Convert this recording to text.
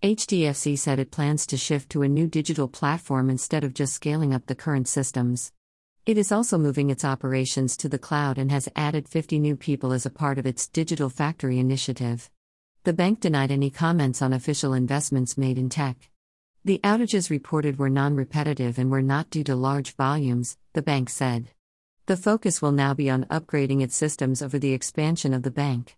HDFC said it plans to shift to a new digital platform instead of just scaling up the current systems. It is also moving its operations to the cloud and has added 50 new people as a part of its Digital Factory initiative. The bank denied any comments on official investments made in tech. The outages reported were non repetitive and were not due to large volumes, the bank said. The focus will now be on upgrading its systems over the expansion of the bank.